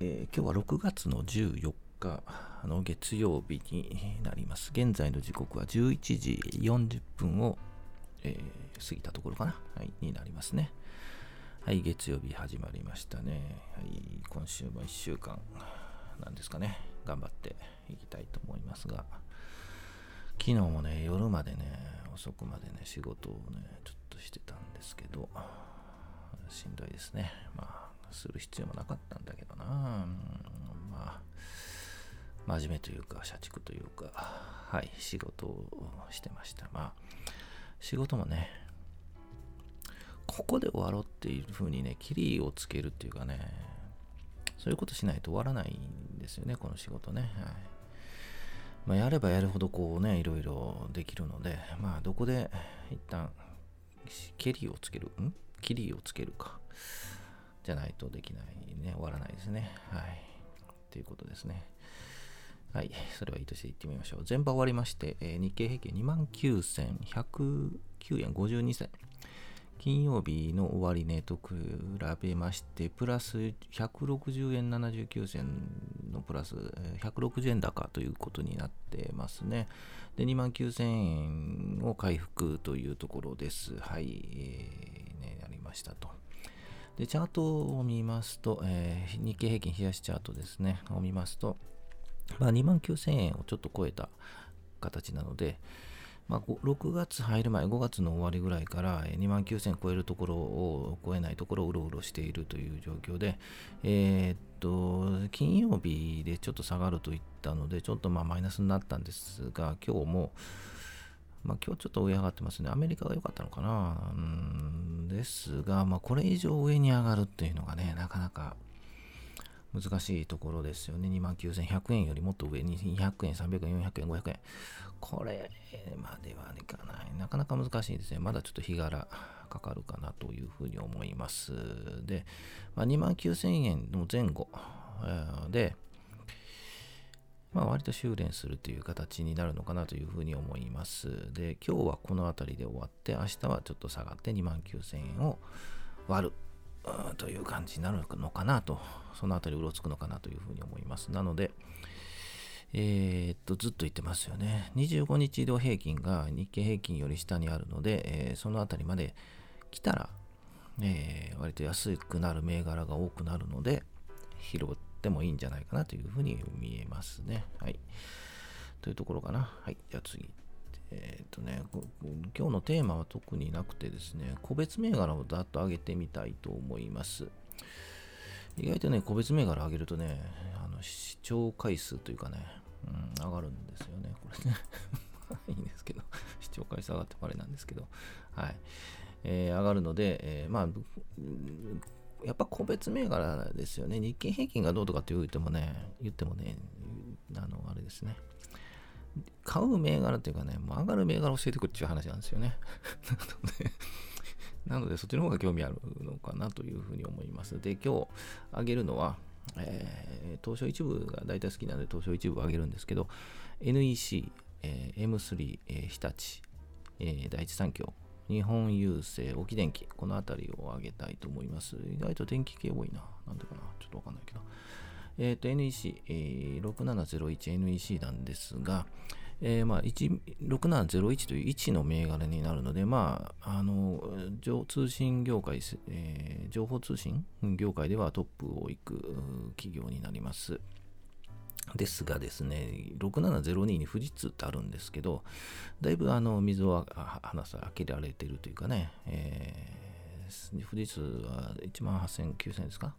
えー、今日は6月の14日の月曜日になります。現在の時刻は11時40分を、えー、過ぎたところかな、はい、になりますね。はい、月曜日始まりましたね。はい、今週も1週間、なんですかね、頑張っていきたいと思いますが、昨日もね、夜までね、遅くまでね、仕事をね、ちょっとしてたんですけど、しんどいですね。まあする必要もなかったんだけどな、まあ真面目というか社畜というかはい仕事をしてました。まあ仕事もねここで終わろうっていうふうにねキリをつけるっていうかねそういうことしないと終わらないんですよねこの仕事ね。はい。まあ、やればやるほどこうねいろいろできるのでまあどこで一旦ケリをつけるん？キリをつけるか。じゃないとできないね、終わらないですね。はい。ということですね。はい。それはいいとしていってみましょう。全場終わりまして、えー、日経平均29,109円52銭。金曜日の終値と比べまして、プラス160円79銭のプラス160円高ということになってますね。で、2万9000円を回復というところです。はい、えー、ね、なりましたと。で、チャートを見ますと、えー、日経平均冷やしチャートですね、を見ますと、まあ、2万9000円をちょっと超えた形なので、まあ、6月入る前、5月の終わりぐらいから2万9000超えるところを超えないところをうろうろしているという状況で、えー、っと、金曜日でちょっと下がるといったので、ちょっとまあマイナスになったんですが、今日も、まあ、今日ちょっと上上がってますね。アメリカが良かったのかな。うんですが、まあ、これ以上上に上がるっていうのがね、なかなか難しいところですよね。29,100円よりもっと上に200円、300円、400円、500円。これまではいかない。なかなか難しいですね。まだちょっと日柄かかるかなというふうに思います。で、まあ、29,000円の前後で、まあ、割と修練するという形になるのかなというふうに思います。で、今日はこの辺りで終わって、明日はちょっと下がって2万9000円を割るという感じになるのかなと、その辺りうろつくのかなというふうに思います。なので、えー、っと、ずっと言ってますよね。25日移動平均が日経平均より下にあるので、えー、その辺りまで来たら、えー、割と安くなる銘柄が多くなるので、拾ってってもいいんじゃないかなというふうに見えますね。はい。というところかな。はい。じゃあ次。えっ、とね、今日のテーマは特になくてですね、個別銘柄をだっと上げてみたいと思います。意外とね、個別銘柄上げるとね、あの視聴回数というかね、うん、上がるんですよね、これね。いいんですけど、視聴回数上がってもあれなんですけど、はい。えー、上がるので、えー、まあ、やっぱ個別銘柄ですよね。日経平均がどうとかって言ってもね、言ってもね、あの、あれですね。買う銘柄っていうかね、もう上がる銘柄教えてくるっていう話なんですよね。なので、なのでそっちの方が興味あるのかなというふうに思います。で、今日上げるのは、えー、東証一部が大体好きなので東証一部を上げるんですけど、NEC、えー、M3、えー、日立、えー、第一三共、日本郵政、沖電機、この辺りを挙げたいと思います。意外と電気系多いな。なんでかなちょっとわかんないけど。えっ、ー、と、NEC、えー、6701NEC なんですが、えー、まあ、6701という1の銘柄になるので、まあ、あの、通信業界、えー、情報通信業界ではトップを行く企業になります。ですがですね、6702に富士通ってあるんですけど、だいぶあの水を離さ開けられてるというかね、えー、富士通は1万8000、9000ですか？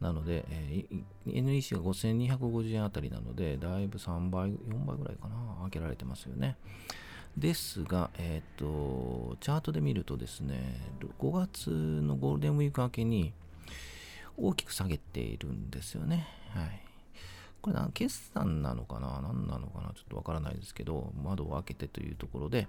なので、えー、NEC が5250円あたりなので、だいぶ3倍、4倍ぐらいかな、開けられてますよね。ですが、えっ、ー、と、チャートで見るとですね、5月のゴールデンウィーク明けに大きく下げているんですよね。はい。これな、決算なのかな？何なのかな？ちょっとわからないですけど、窓を開けてというところで、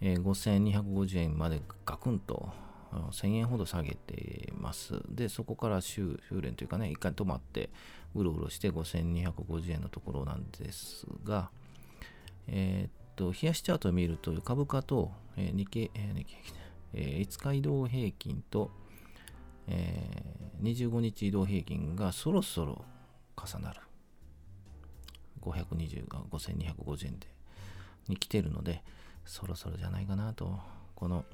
えー、5250円までガクンと1000円ほど下げてます。で、そこから修練というかね、一回止まって、うろうろして5250円のところなんですが、えー、っと、冷やしチャートを見ると、株価と、えー、日経、えー、日経、えー、5日移動平均と、えー、25日移動平均がそろそろ重なる。520が5250円でに来てるので、そろそろじゃないかなと。この、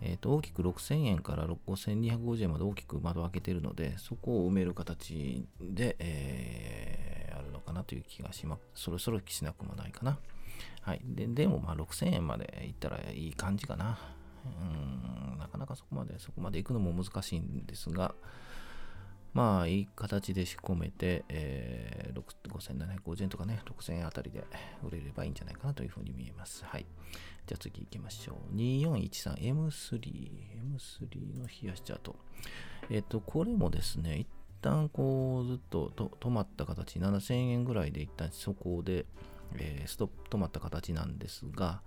えー、と大きく6000円から5250円まで大きく窓を開けてるので、そこを埋める形で、えー、あるのかなという気がします。そろそろしなくもないかな。はい。ででも、まあ6000円までいったらいい感じかな。うん、なかなかそこまで、そこまで行くのも難しいんですが、まあ、いい形で仕込めて、えー、5750円とかね、6000円あたりで売れればいいんじゃないかなというふうに見えます。はい。じゃあ次行きましょう。2413M3、M3 の冷やしチャート。えっ、ー、と、これもですね、一旦こうずっと止まった形、7000円ぐらいで一旦そこで、えー、ストップ止まった形なんですが、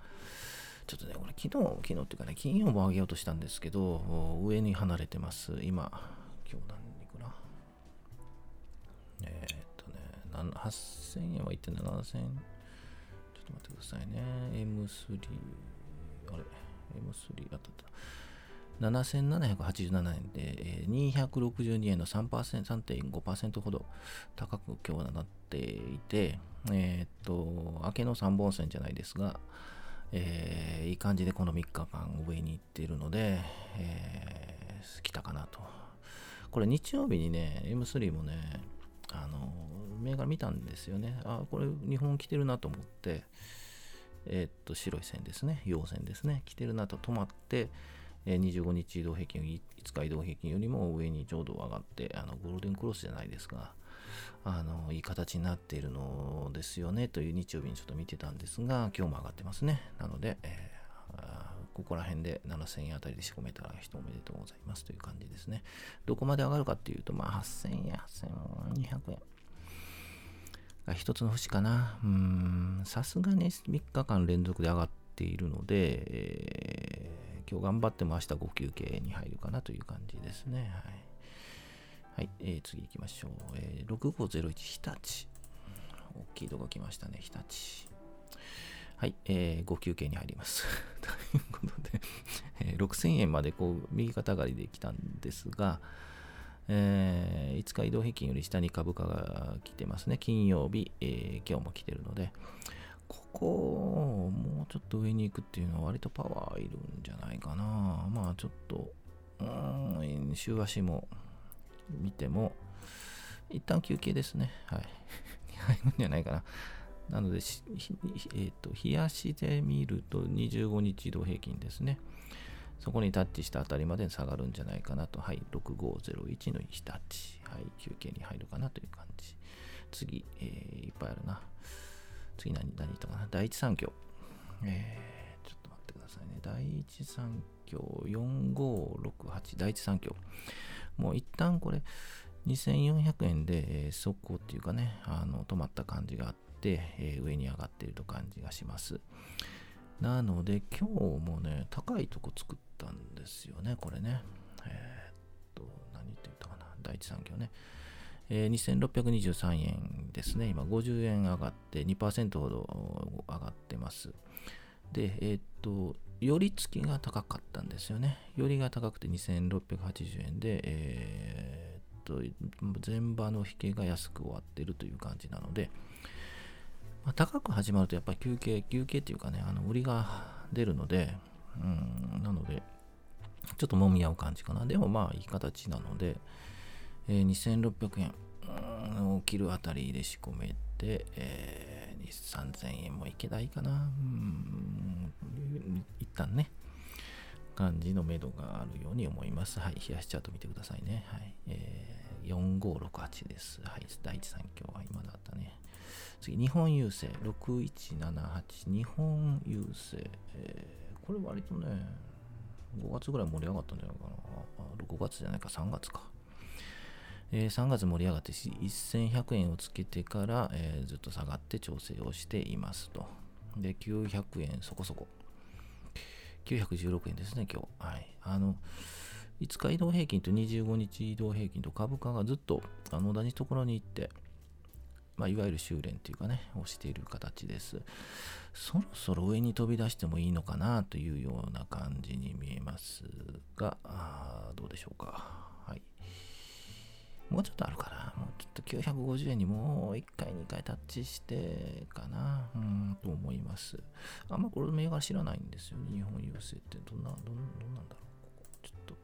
ちょっとね、これ昨日、昨日っていうかね、金曜も上げようとしたんですけど、上に離れてます。今、今日何8000円はいってない、7000円。ちょっと待ってくださいね。M3、あれ、M3 あったった。7787円で、えー、262円の3%、3.5%ほど高く今日はなっていて、えー、っと、明けの3本線じゃないですが、えー、いい感じでこの3日間上に行っているので、えー、来たかなと。これ日曜日にね、M3 もね、あの、銘柄見たんですよね。あ、これ日本来てるなと思って、えー、っと、白い線ですね、陽線ですね、来てるなと止まって、え25日移動平均、5日移動平均よりも上にちょうど上がって、あのゴールデンクロスじゃないですが、あのいい形になっているのですよねという日曜日にちょっと見てたんですが、今日も上がってますね。なので、えー、ここら辺で7000円あたりで仕込めたら人おめでとうございますという感じですね。どこまで上がるかっていうと、まあ8000円、8200円。一つの節かな。うん、さすがに3日間連続で上がっているので、えー、今日頑張っても明日ご休憩に入るかなという感じですね。はい。はい、えー、次行きましょう。えー、6501日立。大きいとこ来ましたね、日立。はい、えー、ご休憩に入ります。ということで、えー、6000円までこう右肩上がりで来たんですが、えー、5日移動平均より下に株価が来てますね。金曜日、えー、今日も来てるので、ここを、もうちょっと上に行くっていうのは割とパワーいるんじゃないかな。まあちょっと、うん、週足も見ても、一旦休憩ですね。はい。入るんじゃないかな。なので、えーと、冷やしで見ると25日移動平均ですね。そこにタッチしたあたりまで下がるんじゃないかなと。はい、6501の日タッチ。はい、休憩に入るかなという感じ。次、えー、いっぱいあるな。次何、何言ったかな。第一三共。えー、ちょっと待ってくださいね。第一三共4568。第一三共。もう一旦これ2400円で、えー、速攻っていうかね、あの止まった感じがあって、えー、上に上がっていると感じがします。なので今日もね、高いとこ作ったんですよね、これね。えー、っと、何って言ったかな、第一産業ね。えー、2623円ですね。今50円上がって2%ほど上がってます。で、えー、っと、寄り付きが高かったんですよね。寄りが高くて2680円で、えー、っと、前場の引けが安く終わってるという感じなので、まあ、高く始まるとやっぱり休憩、休憩っていうかね、あの売りが出るので、うん、なので、ちょっともみ合う感じかな。でもまあいい形なので、えー、2600円を切るあたりで仕込めて、えー、3000円もいけないかな。うん一旦ね、感じの目処があるように思います。はい、冷やしチャート見てくださいね。はい、えー、4568です。はい、第一三共は今だったね。次、日本郵政6178。日本郵政、えー、これ割とね、5月ぐらい盛り上がったんじゃないかな。5月じゃないか、3月か。えー、3月盛り上がって1100円をつけてから、えー、ずっと下がって調整をしていますと。で、900円そこそこ。916円ですね、今日。はい。あの、5日移動平均と25日移動平均と株価がずっとあの同じところに行って、まあ、いわゆる修練というかね、をしている形です。そろそろ上に飛び出してもいいのかなというような感じに見えますが、あどうでしょうか。はいもうちょっとあるかな。もうちょっと950円にもう1回、2回タッチしてかな。うん、と思います。あんまこれ銘柄知らないんですよ。日本郵政ってどんな、どんどんなんだろう。ここちょっと、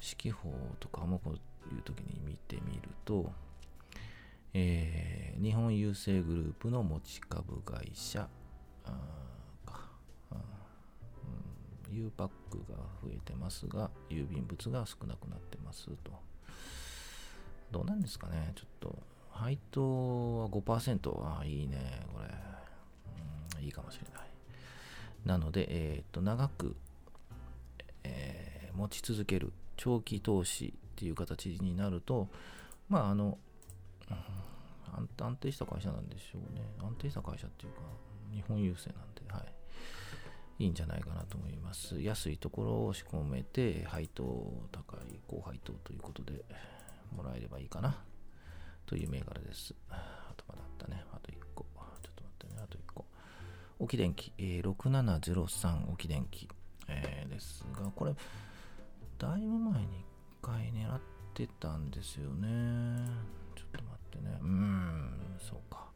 四季報とかもこういう時に見てみると、えー、日本郵政グループの持ち株会社。か、うん、U パックが増えてますが、郵便物が少なくなってますと。どうなんですかね。ちょっと、配当は5%はいいね、これ。うん、いいかもしれない。なので、えっ、と、長く、えー、持ち続ける長期投資っていう形になると、まあ、あの、うん、安定した会社なんでしょうね。安定した会社っていうか、日本郵政なんで、はい。いいんじゃないかなと思います。安いところを仕込めて、配当高い高配当ということで、もらえればいいかなという銘柄です。あとまだあったね。あと1個。ちょっと待ってね。あと1個。沖電機、えー、6703沖電機、えー、ですが、これ、だいぶ前に1回狙ってたんですよね。ちょっと待ってね。うーん、そうか。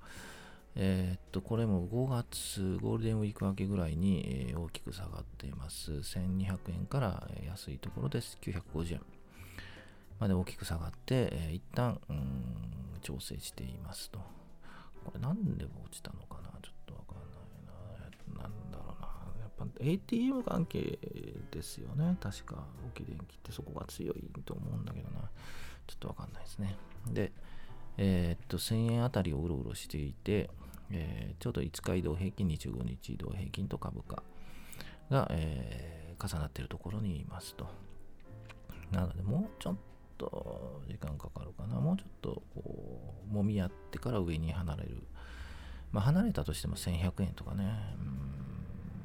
えー、っと、これも5月ゴールデンウィーク明けぐらいに、えー、大きく下がっています。1200円から安いところです。950円。まで大きく下がって、えー、一旦、うん、調整していますと。これなんで落ちたのかな？ちょっとわかんないな。なんだろうな。やっぱ ATM 関係ですよね。確か、沖電機ってそこが強いと思うんだけどな。ちょっとわかんないですね。で、えー、っと、1000円あたりをうろうろしていて、えー、ちょうど5日移動平均、25日移動平均と株価が、えー、重なっているところにいますと。なので、もうちょっと時間かかるかな。もうちょっとこう、揉み合ってから上に離れる。まあ、離れたとしても1100円とかね、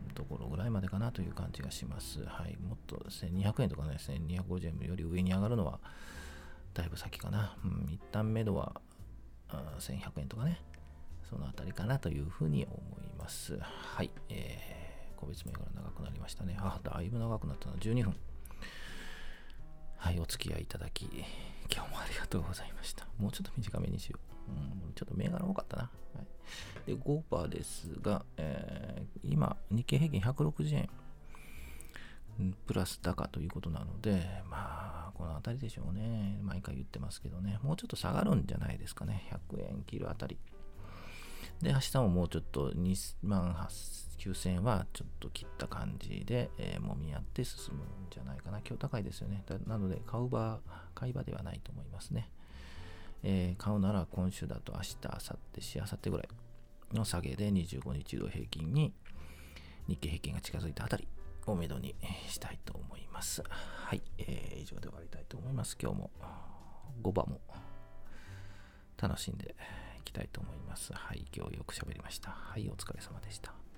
うん、ところぐらいまでかなという感じがします。はい。もっと1200円とかね、1250円より上に上がるのは、だいぶ先かな。うん、一旦目処は1100円とかね、そのあたりかなというふうに思います。はい。えー、個別銘柄長くなりましたね。あ、だいぶ長くなったな。12分。はい、お付き合いいただき、今日もありがとうございました。もうちょっと短めにしよう。うん、ちょっと銘柄多かったな。はい、で、5%ですが、えー、今、日経平均160円プラス高ということなので、まあ、この辺りでしょうね。毎回言ってますけどね。もうちょっと下がるんじゃないですかね。100円切るあたり。で、明日ももうちょっと2万9000円はちょっと切った感じで、えー、もみ合って進むんじゃないかな。今日高いですよね。なので、買う場、買い場ではないと思いますね。えー、買うなら今週だと明日、明後日、しあさってぐらいの下げで25日移動平均に日経平均が近づいたあたりをめどにしたいと思います。はい、えー、以上で終わりたいと思います。今日も5番も楽しんでいきたいと思います。はい、今日よく喋りました。はい、お疲れ様でした。